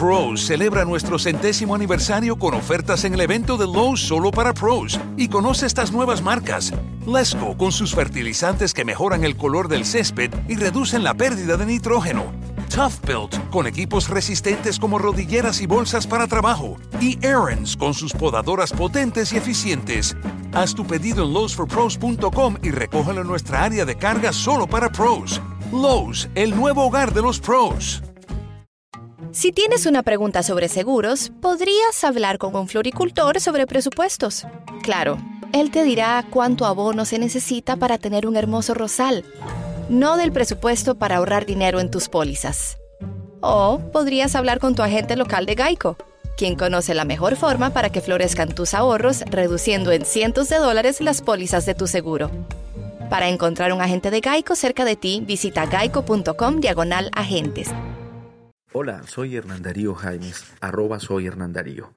Pros celebra nuestro centésimo aniversario con ofertas en el evento de Lowe's solo para pros y conoce estas nuevas marcas. Lesco con sus fertilizantes que mejoran el color del césped y reducen la pérdida de nitrógeno. Tough Built con equipos resistentes como rodilleras y bolsas para trabajo. Y Aaron's con sus podadoras potentes y eficientes. Haz tu pedido en lowesforpros.com y recógelo en nuestra área de carga solo para pros. Lowe's, el nuevo hogar de los pros. Si tienes una pregunta sobre seguros, podrías hablar con un floricultor sobre presupuestos. Claro, él te dirá cuánto abono se necesita para tener un hermoso rosal no del presupuesto para ahorrar dinero en tus pólizas. O podrías hablar con tu agente local de Geico, quien conoce la mejor forma para que florezcan tus ahorros, reduciendo en cientos de dólares las pólizas de tu seguro. Para encontrar un agente de Geico cerca de ti, visita geico.com diagonal agentes. Hola, soy Hernandarío Jaimes, arroba soy Hernandarío.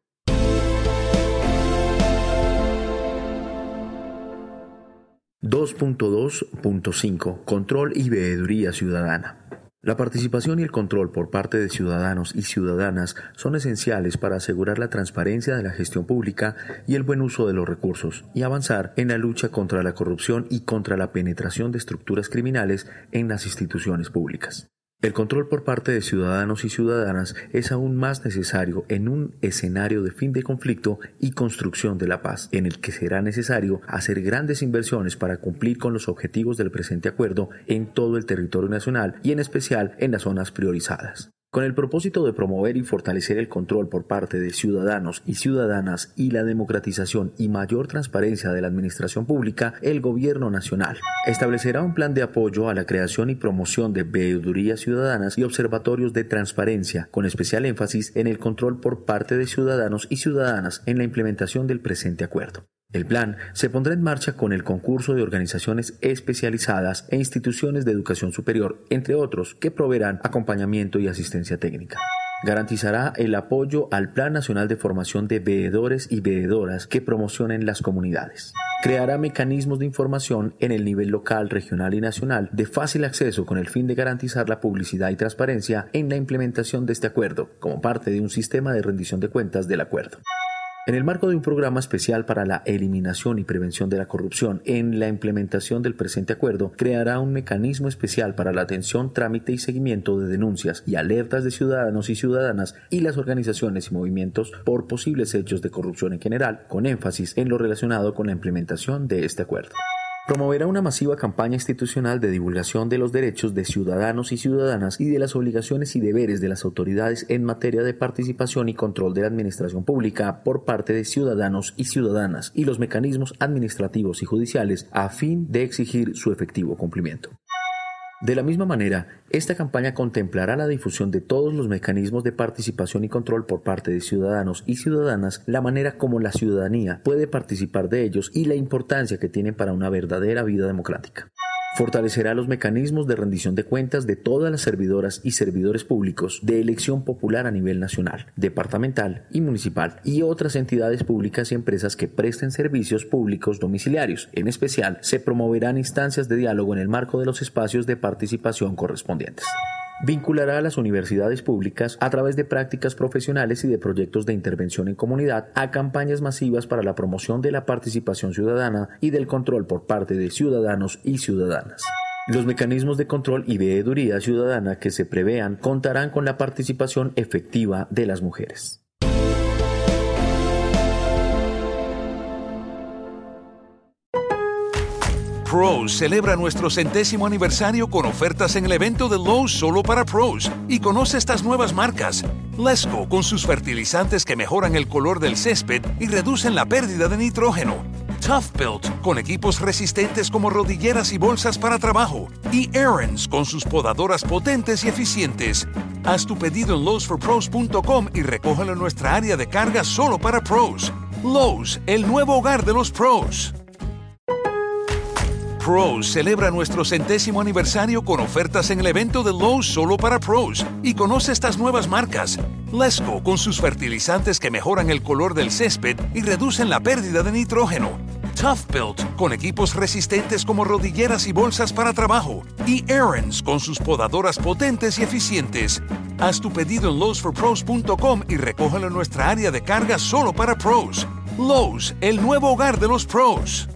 2.2.5 Control y veeduría ciudadana. La participación y el control por parte de ciudadanos y ciudadanas son esenciales para asegurar la transparencia de la gestión pública y el buen uso de los recursos y avanzar en la lucha contra la corrupción y contra la penetración de estructuras criminales en las instituciones públicas. El control por parte de ciudadanos y ciudadanas es aún más necesario en un escenario de fin de conflicto y construcción de la paz, en el que será necesario hacer grandes inversiones para cumplir con los objetivos del presente acuerdo en todo el territorio nacional y en especial en las zonas priorizadas. Con el propósito de promover y fortalecer el control por parte de ciudadanos y ciudadanas y la democratización y mayor transparencia de la administración pública, el Gobierno Nacional establecerá un plan de apoyo a la creación y promoción de veedurías ciudadanas y observatorios de transparencia, con especial énfasis en el control por parte de ciudadanos y ciudadanas en la implementación del presente acuerdo. El plan se pondrá en marcha con el concurso de organizaciones especializadas e instituciones de educación superior, entre otros, que proveerán acompañamiento y asistencia técnica. Garantizará el apoyo al Plan Nacional de Formación de Veedores y Veedoras que promocionen las comunidades. Creará mecanismos de información en el nivel local, regional y nacional de fácil acceso con el fin de garantizar la publicidad y transparencia en la implementación de este acuerdo, como parte de un sistema de rendición de cuentas del acuerdo. En el marco de un programa especial para la eliminación y prevención de la corrupción, en la implementación del presente acuerdo, creará un mecanismo especial para la atención, trámite y seguimiento de denuncias y alertas de ciudadanos y ciudadanas y las organizaciones y movimientos por posibles hechos de corrupción en general, con énfasis en lo relacionado con la implementación de este acuerdo. Promoverá una masiva campaña institucional de divulgación de los derechos de ciudadanos y ciudadanas y de las obligaciones y deberes de las autoridades en materia de participación y control de la administración pública por parte de ciudadanos y ciudadanas y los mecanismos administrativos y judiciales a fin de exigir su efectivo cumplimiento. De la misma manera, esta campaña contemplará la difusión de todos los mecanismos de participación y control por parte de ciudadanos y ciudadanas, la manera como la ciudadanía puede participar de ellos y la importancia que tienen para una verdadera vida democrática. Fortalecerá los mecanismos de rendición de cuentas de todas las servidoras y servidores públicos de elección popular a nivel nacional, departamental y municipal y otras entidades públicas y empresas que presten servicios públicos domiciliarios. En especial, se promoverán instancias de diálogo en el marco de los espacios de participación correspondientes vinculará a las universidades públicas a través de prácticas profesionales y de proyectos de intervención en comunidad a campañas masivas para la promoción de la participación ciudadana y del control por parte de ciudadanos y ciudadanas. Los mecanismos de control y veeduría ciudadana que se prevean contarán con la participación efectiva de las mujeres. Pros celebra nuestro centésimo aniversario con ofertas en el evento de Lowe's solo para pros y conoce estas nuevas marcas. Lesco con sus fertilizantes que mejoran el color del césped y reducen la pérdida de nitrógeno. Tough Built con equipos resistentes como rodilleras y bolsas para trabajo. Y Aaron's con sus podadoras potentes y eficientes. Haz tu pedido en lowesforpros.com y recógelo en nuestra área de carga solo para pros. Lowe's, el nuevo hogar de los pros. Pros celebra nuestro centésimo aniversario con ofertas en el evento de Lowe's solo para pros y conoce estas nuevas marcas. Lesco con sus fertilizantes que mejoran el color del césped y reducen la pérdida de nitrógeno. Tough Built con equipos resistentes como rodilleras y bolsas para trabajo. Y Aaron's con sus podadoras potentes y eficientes. Haz tu pedido en lowesforpros.com y recógelo en nuestra área de carga solo para pros. Lowe's, el nuevo hogar de los pros.